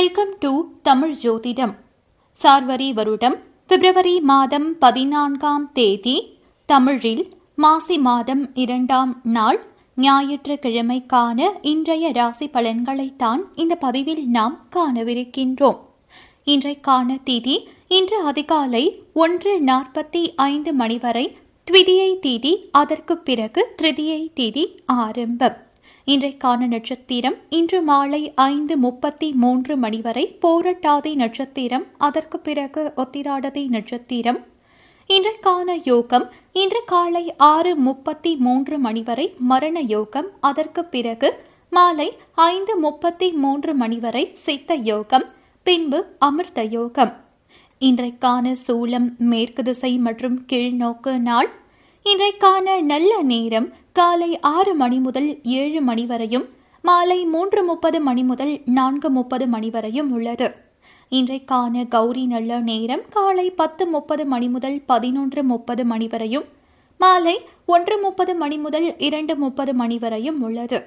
Welcome to Tamil ஜோதிடம் சார்வரி வருடம் பிப்ரவரி மாதம் பதினான்காம் தேதி தமிழில் மாசி மாதம் இரண்டாம் நாள் ஞாயிற்றுக்கிழமைக்கான இன்றைய ராசி பலன்களைத்தான் இந்த பதிவில் நாம் காணவிருக்கின்றோம் இன்றைக்கான தேதி இன்று அதிகாலை ஒன்று நாற்பத்தி ஐந்து மணி வரை த்விதியை தீதி அதற்கு பிறகு திருதியை தீதி ஆரம்பம் இன்றைக்கான நட்சத்திரம் இன்று மாலை ஐந்து முப்பத்தி மூன்று மணி வரை போரட்டாதி நட்சத்திரம். அதற்கு பிறகு ஒத்திராடதி நட்சத்திரம். இன்றைக்கான யோகம் இன்று காலை ஆறு முப்பத்தி மூன்று மணி வரை மரண யோகம். அதற்கு பிறகு மாலை ஐந்து முப்பத்தி மூன்று மணி வரை சித்த யோகம். பின்பு அமிர்த யோகம். இன்றைக்கான சூலம் மேற்கு திசை மற்றும் கீழ்நோக்கு நாள். இன்றைக்கான நல்ல நேரம் காலை ஆறு மணி முதல் ஏழு மணி வரையும் மாலை மூன்று முப்பது மணி முதல் நான்கு முப்பது மணி வரையும் உள்ளது. இன்றைக்கான கௌரி நல்ல நேரம் காலை பத்து முப்பது மணி முதல் பதினொன்று முப்பது மணி வரையும் மாலை ஒன்று முப்பது மணி முதல் இரண்டு முப்பது மணி வரையும் உள்ளது.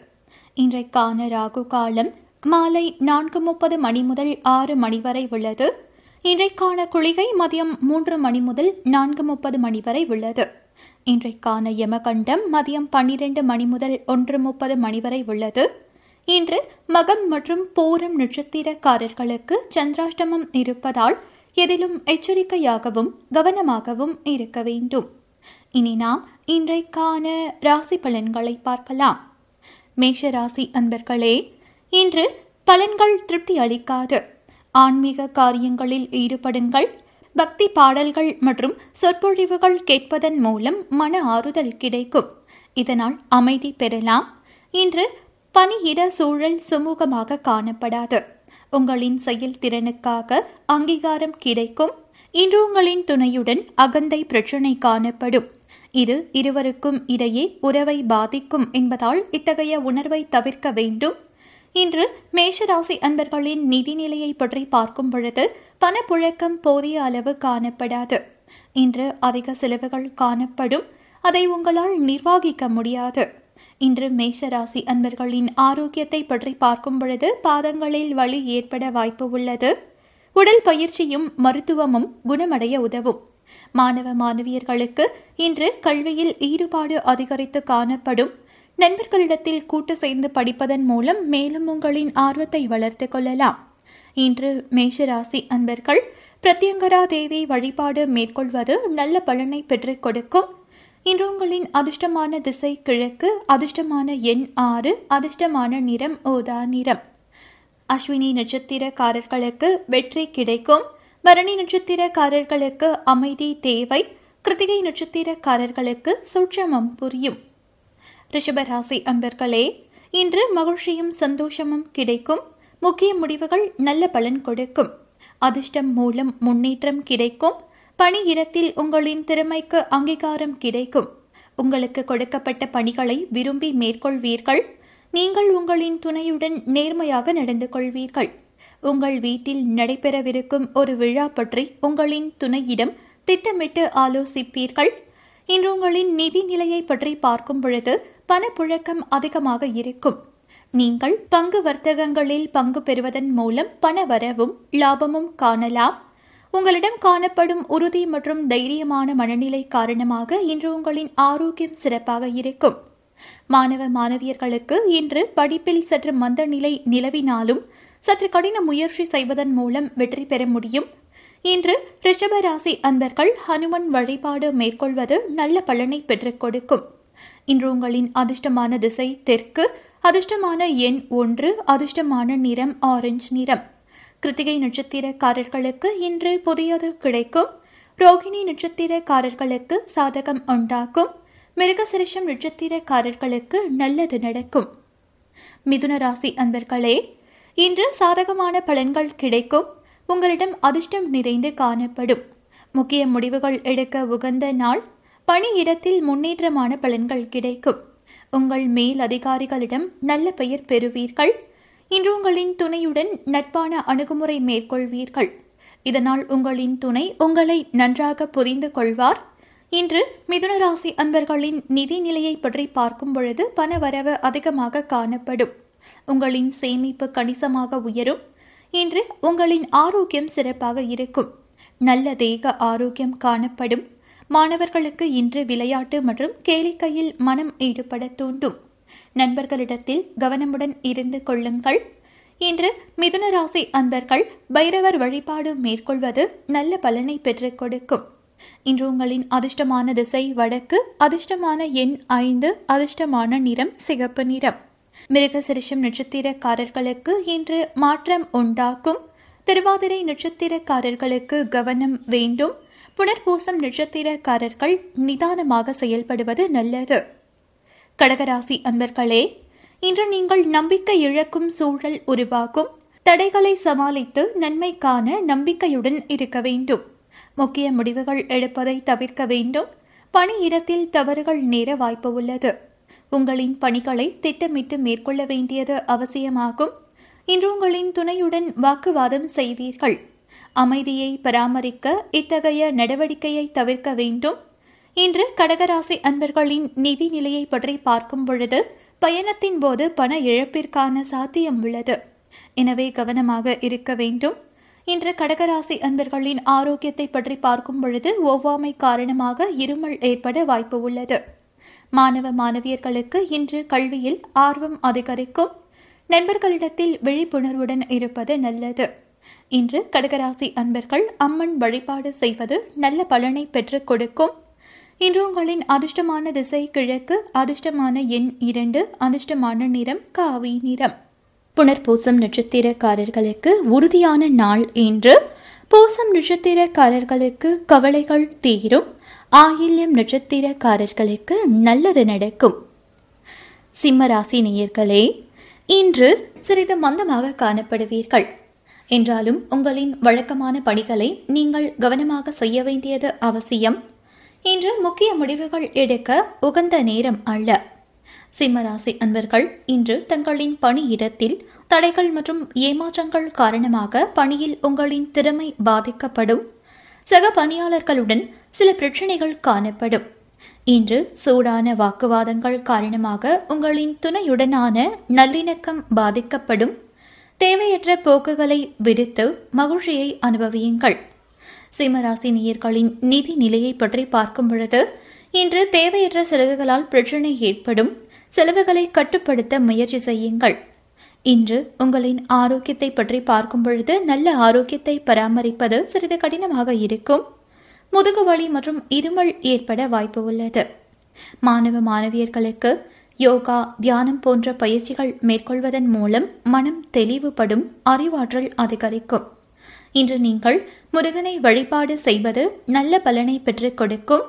இன்றைக்கான ராகு காலம் மாலை நான்கு முப்பது மணி முதல் ஆறு மணி வரை உள்ளது. இன்றைக்கான குளிகை மதியம் மூன்று மணி முதல் நான்கு முப்பது மணி வரை உள்ளது. இன்றைக்கான யமகண்டம் மதியம் பன்னிரண்டு மணி முதல் ஒன்று முப்பது மணி வரை உள்ளது. இன்று மகம் மற்றும் பூரம் நட்சத்திரக்காரர்களுக்கு சந்திராஷ்டமம் இருப்பதால் எதிலும் எச்சரிக்கையாகவும் கவனமாகவும் இருக்க வேண்டும். இனி நாம் இன்றைக்கான ராசி பலன்களை பார்க்கலாம். மேஷ ராசி அன்பர்களே இன்று பலன்கள் திருப்தி அளிக்காது. ஆன்மீக காரியங்களில் ஈடுபடுங்கள். பக்தி பாடல்கள் மற்றும் சொற்பொழிவுகள் கேட்பதன் மூலம் மன ஆறுதல் கிடைக்கும். இதனால் அமைதி பெறலாம். இன்று பணியிட சூழல் சுமூகமாக காணப்படாது. உங்களின் செயல் திறனுக்காக அங்கீகாரம் கிடைக்கும். இன்று உங்களின் துணையுடன் அகந்தை பிரச்சினை காணப்படும். இது இருவருக்கும் இடையே உறவை பாதிக்கும் என்பதால் இத்தகைய உணர்வை தவிர்க்க வேண்டும். இன்று மேஷராசி அன்பர்களின் நிதிநிலையை பற்றி பார்க்கும் பொழுது பணப்புழக்கம் போதிய அளவு காணப்படாது. இன்று அதிக செலவுகள் காணப்படும். அதை உங்களால் நிர்வாகிக்க முடியாது. இன்று மேஷராசி அன்பர்களின் ஆரோக்கியத்தை பற்றி பார்க்கும் பொழுது பாதங்களில் வலி ஏற்பட வாய்ப்பு உள்ளது. உடல் பயிற்சியும் மருத்துவமும் குணமடைய உதவும். மாணவ மாணவியர்களுக்கு இன்று கல்வியில் ஈடுபாடு அதிகரித்து காணப்படும். நண்பர்களிடத்தில் கூட்டு சேர்ந்து படிப்பதன் மூலம் மேலும் உங்களின் ஆர்வத்தை வளர்த்து கொள்ளலாம். இன்று மேஷராசி அன்பர்கள் பிரத்யங்கரா தேவி வழிபாடு மேற்கொள்வது நல்ல பலனை பெற்றுக் கொடுக்கும். இன்று உங்களின் அதிர்ஷ்டமான திசை கிழக்கு அதிர்ஷ்டமான எண் ஆறு அதிர்ஷ்டமான நிறம் ஓதா நிறம். அஸ்வினி நட்சத்திரக்காரர்களுக்கு வெற்றி கிடைக்கும். பரணி நட்சத்திரக்காரர்களுக்கு அமைதி தேவை. கிருத்திகை நட்சத்திரக்காரர்களுக்கு சுற்றமம் புரியும். ரிஷபராசி அன்பர்களே இன்று மகிழ்ச்சியும் சந்தோஷமும் கிடைக்கும். முக்கிய முடிவுகள் நல்ல பலன் கொடுக்கும். அதிர்ஷ்டம் மூலம் முன்னேற்றம் கிடைக்கும். பணியிடத்தில் உங்களின் திறமைக்கு அங்கீகாரம் கிடைக்கும். உங்களுக்கு கொடுக்கப்பட்ட பணிகளை விரும்பி மேற்கொள்வீர்கள். நீங்கள் உங்களின் துணையுடன் நேர்மையாக நடந்து கொள்வீர்கள். உங்கள் வீட்டில் நடைபெறவிருக்கும் ஒரு விழா பற்றி உங்களின் துணையிடம் திட்டமிட்டு ஆலோசிப்பீர்கள். இன்று உங்களின் நிதி நிலையை பற்றி பார்க்கும் பொழுது பணப்புழக்கம் அதிகமாக இருக்கும். நீங்கள் பங்கு வர்த்தகங்களில் பங்கு பெறுவதன் மூலம் பண வரவும் லாபமும் காணலாம். உங்களிடம் காணப்படும் உறுதி மற்றும் தைரியமான மனநிலை காரணமாக இன்று உங்களின் ஆரோக்கியம் சிறப்பாக இருக்கும். மாணவ மாணவியர்களுக்கு இன்று படிப்பில் சற்று மந்த நிலை நிலவினாலும் சற்று கடின முயற்சி செய்வதன் மூலம் வெற்றி பெற முடியும். இன்று ரிஷபராசி அன்பர்கள் ஹனுமன் வழிபாடு மேற்கொள்வது நல்ல பலனை பெற்றுக் கொடுக்கும். இன்று உங்களின் அதிர்ஷ்டமான திசை தெற்கு அதிர்ஷ்டமான எண் ஒன்று அதிர்ஷ்டமான நிறம் ஆரஞ்சு நிறம். கிருத்திகை நட்சத்திரக்காரர்களுக்கு இன்று புதியது கிடைக்கும். ரோகிணி நட்சத்திரக்காரர்களுக்கு சாதகம் உண்டாக்கும் மிருகசிரிஷம் நட்சத்திரக்காரர்களுக்கு நல்லது நடக்கும். மிதுன ராசி அன்பர்களே இன்று சாதகமான பலன்கள் கிடைக்கும். உங்களிடம் அதிர்ஷ்டம் நிறைந்து காணப்படும். முக்கிய முடிவுகள் எடுக்க உகந்த நாள். பணியிடத்தில் முன்னேற்றமான பலன்கள் கிடைக்கும். உங்கள் மேல் அதிகாரிகளிடம் நல்ல பெயர் பெறுவீர்கள். இன்று உங்களின் துணையுடன் நட்பான அணுகுமுறை மேற்கொள்வீர்கள். இதனால் உங்களின் துணை உங்களை நன்றாக புரிந்து கொள்வார். இன்று மிதுனராசி அன்பர்களின் நிதி நிலையை பற்றி பார்க்கும் பொழுது பண வரவு அதிகமாக காணப்படும். உங்களின் சேமிப்பு கணிசமாக உயரும். இன்று உங்களின் ஆரோக்கியம் சிறப்பாக இருக்கும். நல்ல தேக ஆரோக்கியம் காணப்படும். மாணவர்களுக்கு இன்று விளையாட்டு மற்றும் கேளிக்கையில் மனம் ஈடுபட தூண்டும். நண்பர்களிடத்தில் கவனமுடன் இருந்து கொள்ளுங்கள். இன்று மிதுன ராசி அன்பர்கள் பைரவர் வழிபாடு மேற்கொள்வது நல்ல பலனை பெற்றுக் கொடுக்கும். இன்று உங்களின் அதிர்ஷ்டமான திசை வடக்கு அதிர்ஷ்டமான எண் ஐந்து அதிர்ஷ்டமான நிறம் சிகப்பு நிறம். மிருகசரிஷம் நட்சத்திரக்காரர்களுக்கு இன்று மாற்றம் உண்டாக்கும். திருவாதிரை நட்சத்திரக்காரர்களுக்கு கவனம் வேண்டும். புனர்பூசம் நட்சத்திரக்காரர்கள் நிதானமாக செயல்படுவது நல்லது. கடகராசி அன்பர்களே இன்று நீங்கள் நம்பிக்கை இழக்கும் சூழல் உருவாகும். தடைகளை சமாளித்து நன்மைக்கான நம்பிக்கையுடன் இருக்க வேண்டும். முக்கிய முடிவுகள் எடுப்பதை தவிர்க்க வேண்டும். பணியிடத்தில் தவறுகள் நேர வாய்ப்பு உள்ளது. உங்களின் பணிகளை திட்டமிட்டு மேற்கொள்ள வேண்டியது அவசியமாகும். இன்று உங்களின் துணையுடன் வாக்குவாதம் செய்வீர்கள். அமைதியை பராமரிக்க இத்தகைய நடவடிக்கையை தவிர்க்க வேண்டும். இன்று கடகராசி அன்பர்களின் நிதி நிலையை பற்றி பார்க்கும் பொழுது பயணத்தின் போது பண இழப்பிற்கான சாத்தியம் உள்ளது. எனவே கவனமாக இருக்க வேண்டும். இன்று கடகராசி அன்பர்களின் ஆரோக்கியத்தை பற்றி பார்க்கும் பொழுது ஒவ்வாமை காரணமாக இருமல் ஏற்பட வாய்ப்பு உள்ளது. மாணவ மாணவியர்களுக்கு இன்று கல்வியில் ஆர்வம் அதிகரிக்கும். நண்பர்களிடத்தில் விழிப்புணர்வுடன் இருப்பது நல்லது. இன்று கடகராசி அன்பர்கள் அம்மன் வழிபாடு செய்வது நல்ல பலனை பெற்றுக் கொடுக்கும். இன்று உங்களின் அதிர்ஷ்டமான திசை கிழக்கு அதிர்ஷ்டமான எண் இரண்டு அதிர்ஷ்டமான நிறம் காவி நிறம். புனர்பூசம் நட்சத்திரக்காரர்களுக்கு உறுதியான நாள் என்று பூசம் நட்சத்திரக்காரர்களுக்கு கவலைகள் தீரும். ஆயில்யம் நட்சத்திரக்காரர்களுக்கு நல்லது நடக்கும். சிம்மராசி நேயர்களே இன்று சிறிது மந்தமாக காணப்படுவீர்கள். என்றாலும் உங்களின் வழக்கமான பணிகளை நீங்கள் கவனமாக செய்ய வேண்டியது அவசியம். இன்று முக்கிய முடிவுகள் எடுக்க உகந்த நேரம் அல்ல. சிம்மராசி அன்பர்கள் இன்று தங்களின் பணியிடத்தில் தடைகள் மற்றும் ஏமாற்றங்கள் காரணமாக பணியில் உங்களின் திறமை பாதிக்கப்படும். சக பணியாளர்களுடன் சில பிரச்சனைகள் காணப்படும். இன்று சூடான வாக்குவாதங்கள் காரணமாக உங்களின் துணையுடனான நல்லிணக்கம் பாதிக்கப்படும். தேவையற்ற போக்குகளை விடுத்து மகிழ்ச்சியை அனுபவியுங்கள். சிம்மராசி நேயர்களின் நிதி நிலையை பற்றி பார்க்கும் பொழுது இன்று தேவையற்ற செலவுகளால் பிரச்சனை ஏற்படும் செலவுகளை கட்டுப்படுத்த முயற்சி செய்யுங்கள். இன்று உங்களின் ஆரோக்கியத்தை பற்றி பார்க்கும் பொழுது நல்ல ஆரோக்கியத்தை பராமரிப்பது சிறிது கடினமாக இருக்கும். முதுகு வலி மற்றும் இருமல் ஏற்பட வாய்ப்பு உள்ளது. மாணவ மாணவியர்களுக்கு யோகா தியானம் போன்ற பயிற்சிகள் மேற்கொள்வதன் மூலம் மனம் தெளிவுபடும் அறிவாற்றல் அதிகரிக்கும். இன்று நீங்கள் முருகனை வழிபாடு செய்வது நல்ல பலனை பெற்றுக் கொடுக்கும்.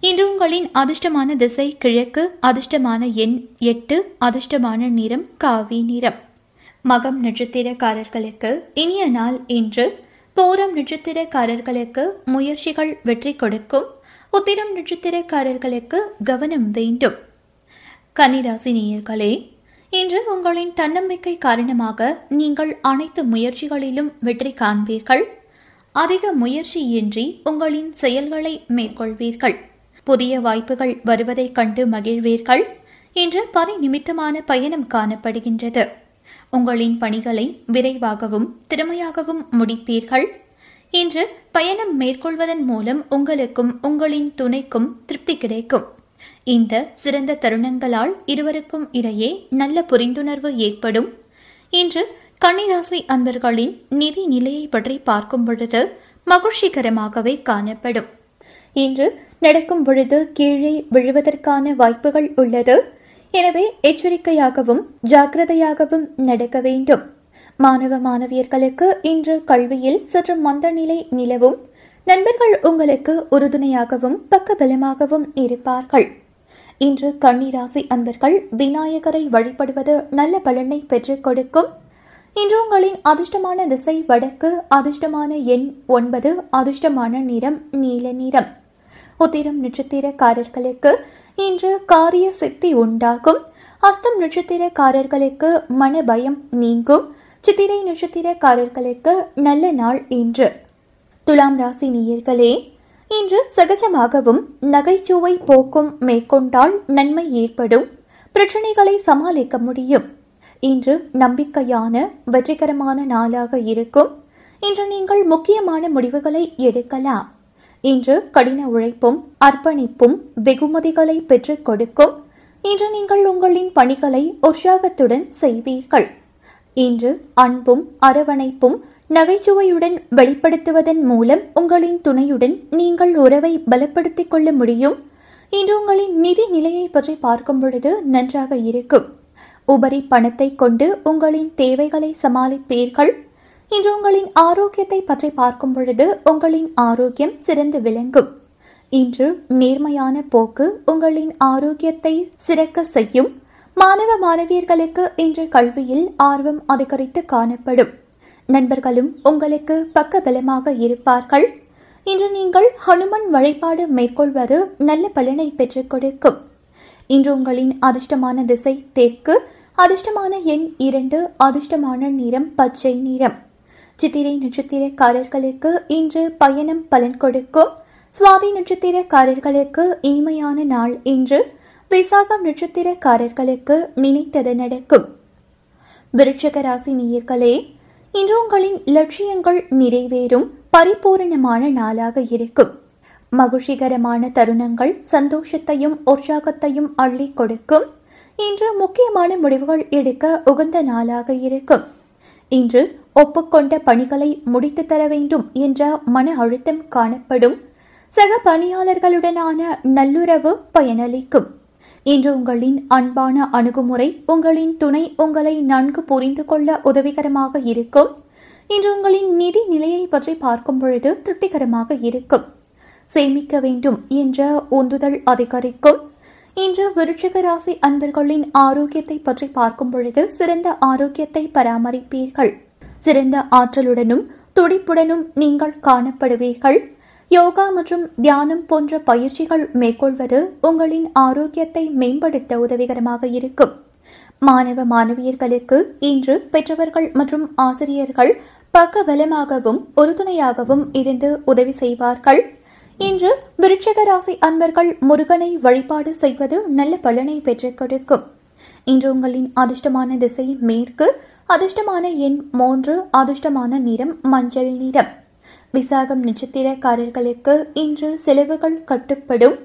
இன்று உங்களின் அதிர்ஷ்டமான திசை கிழக்கு அதிர்ஷ்டமான எண் எட்டு அதிர்ஷ்டமான நிறம் காவி நிறம். மகம் நட்சத்திரக்காரர்களுக்கு இனிய நாள் இன்று. பூரம் நட்சத்திரக்காரர்களுக்கு முயற்சிகள் வெற்றி கொடுக்கும். உத்திரம் நட்சத்திரக்காரர்களுக்கு கவனம் வேண்டும். கன்னிராசி நேயர்களே இன்று உங்களின் தன்னம்பிக்கை காரணமாக நீங்கள் அனைத்து முயற்சிகளிலும் வெற்றி காண்பீர்கள். அதிக முயற்சியின்றி உங்களின் செயல்களை மேற்கொள்வீர்கள். புதிய வாய்ப்புகள் வருவதைக் கண்டு மகிழ்வீர்கள். இன்று பணி நிமித்தமான பயணம் காணப்படுகின்றது. உங்களின் பணிகளை விரைவாகவும் திறமையாகவும் முடிப்பீர்கள். இன்று பயணம் மேற்கொள்வதன் மூலம் உங்களுக்கும் உங்களின் துணைக்கும் திருப்தி கிடைக்கும். இந்த சிறந்த தருணங்களால் இருவருக்கும் இடையே நல்ல புரிந்துணர்வு ஏற்படும். இன்று கன்னிராசி அன்பர்களின் நிதி நிலையை பற்றி பார்க்கும் பொழுது மகிழ்ச்சிகரமாகவே காணப்படும். இன்று நடக்கும் பொழுது கீழே விழுவதற்கான வாய்ப்புகள் உள்ளது. எனவே எச்சரிக்கையாகவும் ஜாக்கிரதையாகவும் நடக்க வேண்டும். மாணவ மாணவியர்களுக்கு இன்று கல்வியில் சற்று மந்த நிலை நிலவும். நண்பர்கள் உங்களுக்கு உறுதுணையாகவும் பக்கபலமாகவும் இருப்பார்கள். இன்று கன்னிராசி அன்பர்கள் விநாயகரை வழிபடுவது நல்ல பலனை பெற்றுக் கொடுக்கும். இன்று உங்களின் அதிர்ஷ்டமான திசை வடக்கு அதிர்ஷ்டமான எண் ஒன்பது அதிர்ஷ்டமான நிறம் நீல நிறம். உத்திரம் நட்சத்திரக்காரர்களுக்கு இன்று காரிய சித்தி உண்டாகும். அஸ்தம் நட்சத்திரக்காரர்களுக்கு மன பயம் நீங்கும். சித்திரை நட்சத்திரக்காரர்களுக்கு நல்ல நாள் இன்று. துலாம் ராசி நேயர்களே இன்று சகஜமாகவும் நகைச்சுவை போக்கும் மேற்கொண்டால் நன்மை ஏற்படும். பிரச்சனைகளை சமாளிக்க முடியும். இன்று நம்பிக்கையான வெற்றிகரமான நாளாக இருக்கும். இன்று நீங்கள் முக்கியமான முடிவுகளை எடுக்கலாம். இன்று கடின உழைப்பும் அர்ப்பணிப்பும் வெகுமதிகளை பெற்றுக் கொடுக்கும். இன்று நீங்கள் உங்களின் பணிகளை உற்சாகத்துடன் செய்வீர்கள். இன்று அன்பும் அரவணைப்பும் நகைச்சுவையுடன் வெளிப்படுத்துவதன் மூலம் உங்களின் துணையுடன் நீங்கள் உறவை பலப்படுத்திக் கொள்ள முடியும். இன்று உங்களின் நிதி நிலையை பற்றி பார்க்கும் பொழுது நன்றாக இருக்கும். உபரி பணத்தை கொண்டு உங்களின் தேவைகளை சமாளிப்பீர்கள். இன்று உங்களின் ஆரோக்கியத்தை பற்றி பார்க்கும் பொழுது உங்களின் ஆரோக்கியம் சிறந்து விளங்கும். இன்று நேர்மையான போக்கு உங்களின் ஆரோக்கியத்தை சிறக்க செய்யும். மாணவ மாணவியர்களுக்கு இன்று கல்வியில் ஆர்வம் அதிகரித்து காணப்படும். நண்பர்களும் உங்களுக்கு பக்கபலமாக இருப்பார்கள். இன்று நீங்கள் ஹனுமன் வழிபாடு மேற்கொள்வது நல்ல பலனை பெற்றுக் கொடுக்கும். இன்று உங்களின் அதிர்ஷ்டமான திசை தெற்கு அதிர்ஷ்டமான எண் இரண்டு அதிர்ஷ்டமான நிறம் பச்சை நிறம். சித்திரை நட்சத்திரக்காரர்களுக்கு இன்று பயணம் பலன் கொடுக்கும். சுவாதி நட்சத்திரக்காரர்களுக்கு இனிமையான நாள் இன்று. விசாகம் நட்சத்திரக்காரர்களுக்கு நினைத்தது நடக்கும். விருட்சக ராசி நேயர்களே இன்று உங்களின் லட்சியங்கள் நிறைவேறும் பரிபூரணமான நாளாக இருக்கும். மகிழ்ச்சிகரமான தருணங்கள் சந்தோஷத்தையும் உற்சாகத்தையும் அள்ளி கொடுக்கும். இன்று முக்கியமான முடிவுகள் எடுக்க உகந்த நாளாக இருக்கும். இன்று ஒப்புக்கொண்ட பணிகளை முடித்து தர வேண்டும் என்ற மன அழுத்தம் காணப்படும். சக பணியாளர்களுடனான நல்லுறவு பயனளிக்கும். இன்று உங்களின் அன்பான அணுகுமுறை உங்களின் துணை உங்களை நன்கு புரிந்து கொள்ள உதவிகரமாக இருக்கும். இன்று உங்களின் நிதி நிலையை பற்றி பார்க்கும் பொழுது திருப்திகரமாக இருக்கும். சேமிக்க வேண்டும் என்ற உந்துதல் அதிகரிக்கும். இன்று விருட்சிக ராசி அன்பர்களின் ஆரோக்கியத்தை பற்றி பார்க்கும் பொழுது சிறந்த ஆரோக்கியத்தை பராமரிப்பீர்கள். சிறந்த ஆற்றலுடனும் துடிப்புடனும் நீங்கள் காணப்படுவீர்கள். யோகா மற்றும் தியானம் போன்ற பயிற்சிகள் மேற்கொள்வது உங்களின் ஆரோக்கியத்தை மேம்படுத்த உதவிகரமாக இருக்கும். மாணவ மாணவியர்களுக்கு இன்று பெற்றவர்கள் மற்றும் ஆசிரியர்கள் பக்கபலமாகவும் உறுதுணையாகவும் இருந்து உதவி செய்வார்கள். இன்று விருட்சக ராசி அன்பர்கள் முருகனை வழிபாடு செய்வது நல்ல பலனை பெற்றுக் கொடுக்கும். இன்று உங்களின் அதிர்ஷ்டமான திசை மேற்கு அதிர்ஷ்டமான எண் மூன்று அதிர்ஷ்டமான நிறம் மஞ்சள் நிறம். விசாகம் நட்சத்திரக்காரர்களுக்கு இன்று செலவுகள் கட்டுப்படும்.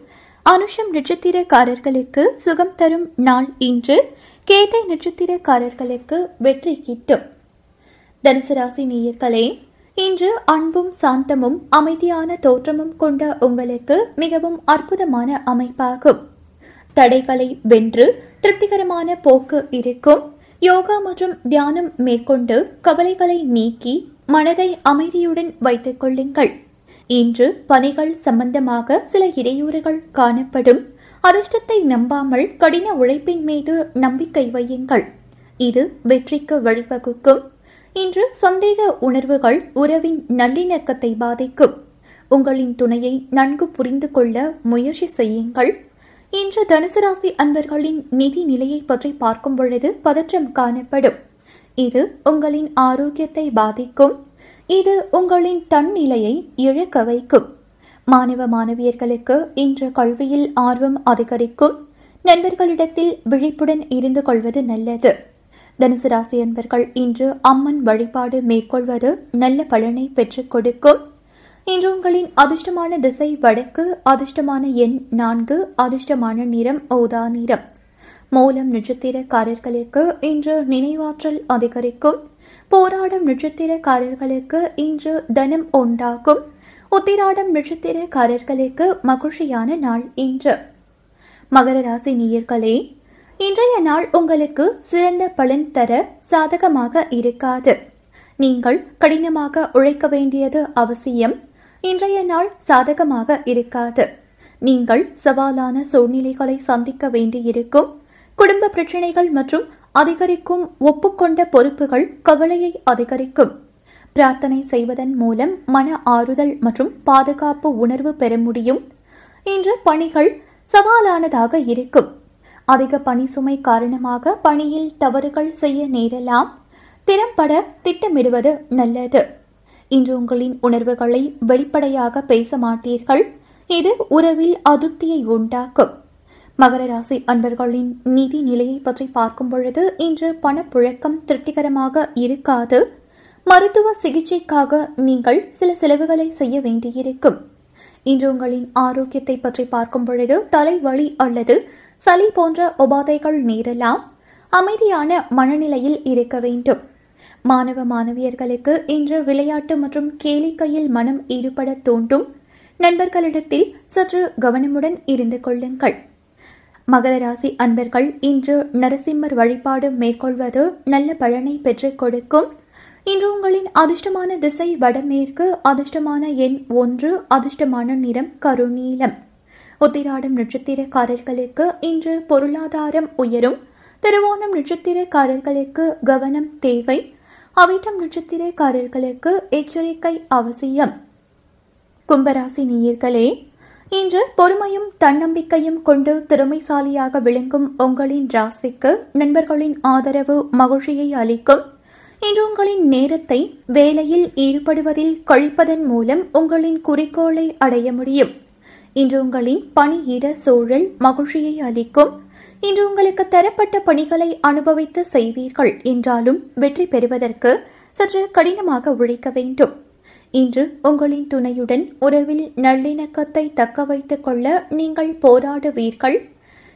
அனுஷம் நட்சத்திரக்காரர்களுக்கு சுகம் தரும் நாள் இன்று. கேட்டை நட்சத்திரக்காரர்களுக்கு வெற்றி கிட்டும். தனுசு ராசி நேயர்களே இன்று அன்பும் சாந்தமும் அமைதியான தோற்றமும் கொண்ட உங்களுக்கு மிகவும் அற்புதமான அமைப்பாகும். தடைகளை வென்று திருப்திகரமான போக்கு இருக்கும். யோகா மற்றும் தியானம் மேற்கொண்டு கவலைகளை நீக்கி மனதை அமைதியுடன் வைத்துக் கொள்ளுங்கள். இன்று பணிகள் சம்பந்தமாக சில இடையூறுகள் காணப்படும். அதிர்ஷ்டத்தை நம்பாமல் கடின உழைப்பின் மீது நம்பிக்கை வையுங்கள். இது வெற்றிக்கு வழிவகுக்கும். இன்று சந்தேக உணர்வுகள் உறவின் நல்லிணக்கத்தை பாதிக்கும். உங்களின் துணையை நன்கு புரிந்து கொள்ள முயற்சி செய்யுங்கள். இன்று தனுசு ராசி அன்பர்களின் நிதி நிலையை பற்றி பார்க்கும் பொழுது பதற்றம் காணப்படும். இது உங்களின் ஆரோக்கியத்தை பாதிக்கும். இது உங்களின் தன்னிலையை இழக்க வைக்கும். மாணவ மாணவியர்களுக்கு இன்று கல்வியில் ஆர்வம் அதிகரிக்கும். நண்பர்களிடத்தில் விழிப்புடன் இருந்து கொள்வது நல்லது. தனுசு ராசி அன்பர்கள் இன்று அம்மன் வழிபாடு மேற்கொள்வது நல்ல பலனை பெற்றுக் கொடுக்கும். இன்று உங்களின் அதிர்ஷ்டமான திசை வடக்கு அதிர்ஷ்டமான எண் நான்கு அதிர்ஷ்டமான நிறம் ஓதா நிறம். மூலம் நட்சத்திரக்காரர்களுக்கு இன்று நினைவாற்றல் அதிகரிக்கும். போராடும் நட்சத்திரக்காரர்களுக்கு இன்று தனம் உண்டாகும். உத்திராடம் நட்சத்திரக்காரர்களுக்கு மகிழ்ச்சியான நாள் இன்று. மகர ராசி நேயர்களே இன்றைய நாள் உங்களுக்கு சிறந்த பலன் தர சாதகமாக இருக்காது. நீங்கள் கடினமாக உழைக்க வேண்டியது அவசியம். இன்றைய நாள் சாதகமாக இருக்காது. நீங்கள் சவாலான சூழ்நிலைகளை சந்திக்க வேண்டியிருக்கும். குடும்ப பிரச்சனைகள் மற்றும் அதிகரிக்கும் ஒப்புக்கொண்ட பொறுப்புகள் கவலையை அதிகரிக்கும். பிரார்த்தனை செய்வதன் மூலம் மன ஆறுதல் மற்றும் பாதுகாப்பு உணர்வு பெற முடியும். இன்று பணிகள் சவாலானதாக இருக்கும். அதிக பணி சுமை காரணமாக பணியில் தவறுகள் செய்ய நேரலாம். திறம்பட திட்டமிடுவது நல்லது. இன்று உங்களின் உணர்வுகளை வெளிப்படையாக பேச மாட்டீர்கள். இது உறவில் அதிருப்தியை உண்டாக்கும். மகர ராசி அன்பர்களின் நிதி நிலையை பற்றி பார்க்கும் பொழுது இன்று பணப்புழக்கம் திருப்திகரமாக இருக்காது. மருத்துவ சிகிச்சைக்காக நீங்கள் சில செலவுகளை செய்ய வேண்டியிருக்கும். இன்று உங்களின் ஆரோக்கியத்தை பற்றி பார்க்கும் பொழுது தலைவலி அல்லது சளி போன்ற உபாதைகள் நேரலாம். அமைதியான மனநிலையில் இருக்க வேண்டும். மாணவ மாணவியர்களுக்கு இன்று விளையாட்டு மற்றும் கேளிக்கையில் மனம் ஈடுபட தூண்டும் நண்பர்களிடத்தில் சற்று கவனமுடன் இருந்து கொள்ளுங்கள். மகர ராசி அன்பர்கள் இன்று நரசிம்மர் வழிபாடு மேற்கொள்வது நல்ல பலனை பெற்றுக் கொடுக்கும். இன்று உங்களின் அதிர்ஷ்டமான திசை வடமேற்கு அதிர்ஷ்டமான எண் ஒன்று அதிர்ஷ்டமான நிறம் கருநீலம். உத்திராடம் நட்சத்திரக்காரர்களுக்கு இன்று பொருளாதாரம் உயரும். திருவோணம் நட்சத்திரக்காரர்களுக்கு கவனம் தேவை. அவிட்டம் நட்சத்திரக்காரர்களுக்கு எச்சரிக்கை அவசியம். கும்பராசி நேயர்களே இன்று பொறுமையும் தன்னம்பிக்கையும் கொண்டு திறமைசாலியாக விளங்கும் உங்களின் ராசிக்கு நண்பர்களின் ஆதரவு மகிழ்ச்சியை அளிக்கும். இன்று உங்களின் நேரத்தை வேலையில் ஈடுபடுவதில் கழிப்பதன் மூலம் உங்களின் குறிக்கோளை அடைய முடியும். இன்று உங்களின் பணியிட சூழல் மகிழ்ச்சியை அளிக்கும். இன்று உங்களுக்கு தரப்பட்ட பணிகளை அனுபவித்து செய்வீர்கள் என்றாலும் வெற்றி பெறுவதற்கு சற்று கடினமாக உழைக்க வேண்டும். இன்று உங்களின் துணையுடன் உறவில் நல்லிணக்கத்தை தக்க வைத்துக் கொள்ள நீங்கள் போராடுவீர்கள்.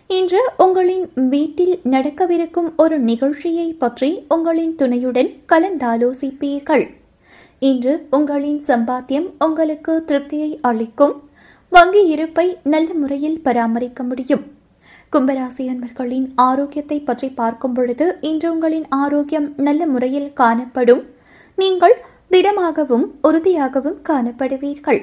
இன்று உங்களின் வீட்டில் நடக்கவிருக்கும் ஒரு நிகழ்ச்சியை பற்றி உங்களின் துணையுடன் கலந்தாலோசிப்பீர்கள். இன்று உங்களின் சம்பாத்தியம் உங்களுக்கு திருப்தியை அளிக்கும். வங்கி இருப்பை நல்ல முறையில் பராமரிக்க முடியும். கும்பராசி அன்பர்களின் ஆரோக்கியத்தை பற்றி பார்க்கும் பொழுது இன்று உங்களின் ஆரோக்கியம் நல்ல முறையில் காணப்படும். நீங்கள் திடமாகவும் உறுதியாகவும் காணப்படுவீர்கள்.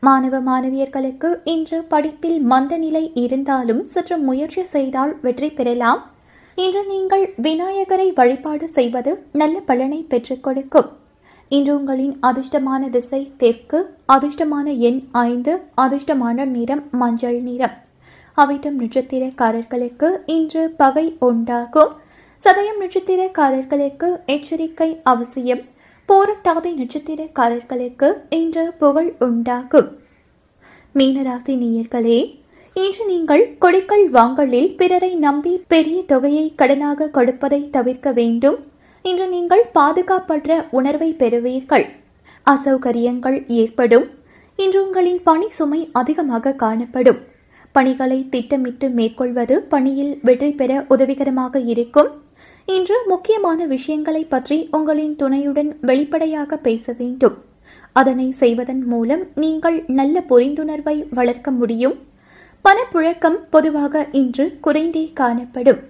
மாணவ மாணவியர்களுக்கு இன்று படிப்பில் மந்த நிலை இருந்தாலும் சற்று முயற்சி செய்தால் வெற்றி பெறலாம். இன்று நீங்கள் விநாயகரை வழிபாடு செய்வது நல்ல பலனை பெற்றுக் கொடுக்கும். இன்று உங்களின் அதிர்ஷ்டமான திசை தெற்கு அதிர்ஷ்டமான எண் ஐந்து அதிர்ஷ்டமான நிறம் மஞ்சள் நிறம். அவிட்டம் நட்சத்திரக்காரர்களுக்கு இன்று பகை உண்டாகும். சதயம் நட்சத்திரக்காரர்களுக்கு எச்சரிக்கை அவசியம். போராட்டாதை நட்சத்திரக்காரர்களுக்கு இன்று புகழ் உண்டாகும். மீனராசி நேயர்களே இன்று நீங்கள் கொடுக்கல் வாங்கலில் பிறரை நம்பி பெரிய தொகையை கடனாக கொடுப்பதை தவிர்க்க வேண்டும். இன்று நீங்கள் பாதுகாப்பற்ற உணர்வை பெறுவீர்கள். அசௌகரியங்கள் ஏற்படும். இன்று உங்களின் பணி சுமை அதிகமாக காணப்படும். பணிகளை திட்டமிட்டு மேற்கொள்வது பணியில் வெற்றி பெற உதவிகரமாக இருக்கும். இன்று முக்கியமான விஷயங்களை பற்றி உங்களின் துணையுடன் வெளிப்படையாக பேச வேண்டும். அதனை செய்வதன் மூலம் நீங்கள் நல்ல புரிந்துணர்வை வளர்க்க முடியும். பணப்புழக்கம் பொதுவாக இன்று குறைந்தே காணப்படும்.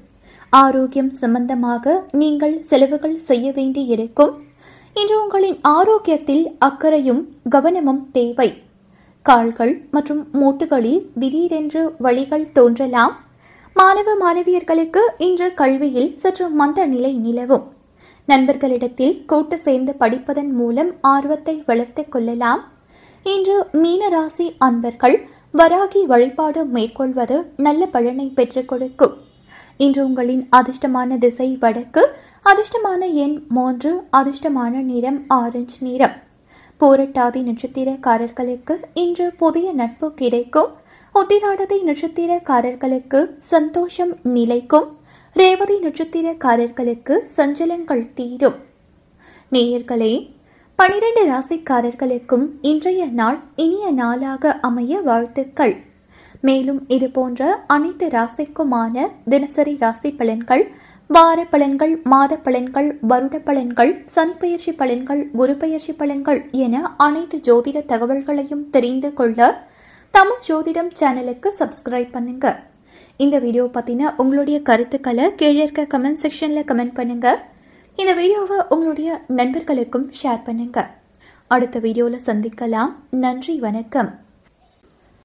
ஆரோக்கியம் சம்பந்தமாக நீங்கள் செலவுகள் செய்ய வேண்டியிருக்கும். இன்று உங்களின் ஆரோக்கியத்தில் அக்கறையும் கவனமும் தேவை. கால்கள் மற்றும் மூட்டுகளில் திடீரென்று வழிகள் தோன்றலாம். மாணவ மாணவியர்களுக்கு இன்று கல்வியில் சற்று மந்த நிலை நிலவும். நண்பர்களிடத்தில் கூட்டு சேர்ந்து படிப்பதன் மூலம் ஆர்வத்தை வளர்த்துக் கொள்ளலாம். இன்று மீனராசி அன்பர்கள் வராகி வழிபாடு மேற்கொள்வது நல்ல பலனை பெற்றுக் கொடுக்கும். இன்று உங்களின் அதிர்ஷ்டமான திசை வடக்கு அதிர்ஷ்டமான எண் மூன்று அதிர்ஷ்டமான நிறம் ஆரஞ்சு நிறம். போரட்டாதி நட்சத்திரக்காரர்களுக்கு இன்று புதிய நட்பு கிடைக்கும். உத்திராடதி நட்சத்திரக்காரர்களுக்கு சந்தோஷம் நிலைக்கும். ரேவதி நட்சத்திரக்காரர்களுக்கு சஞ்சலங்கள் தீரும். நேயர்களே பனிரெண்டு ராசிக்காரர்களுக்கும் இன்றைய நாள் இனிய நாளாக அமைய வாழ்த்துக்கள். மேலும் இது போன்ற அனைத்து ராசிக்குமான தினசரி ராசி பலன்கள் வார பலன்கள் மாத பலன்கள் வருட பலன்கள் சனிப்பெயர்ச்சி பலன்கள் குருபெயர்ச்சி பலன்கள் என அனைத்து ஜோதிட தகவல்களையும் தெரிந்து கொள்ள தமிழ் ஜோதிடம் சேனலுக்கு சப்ஸ்கிரைப் பண்ணுங்க. இந்த வீடியோ பற்றின உங்களுடைய கருத்துக்களை கீழே இருக்க கமெண்ட் செக்ஷனில் கமெண்ட் பண்ணுங்க. இந்த வீடியோவை உங்களுடைய நண்பர்களுக்கும் ஷேர் பண்ணுங்க. அடுத்த வீடியோவில் சந்திக்கலாம். நன்றி வணக்கம்.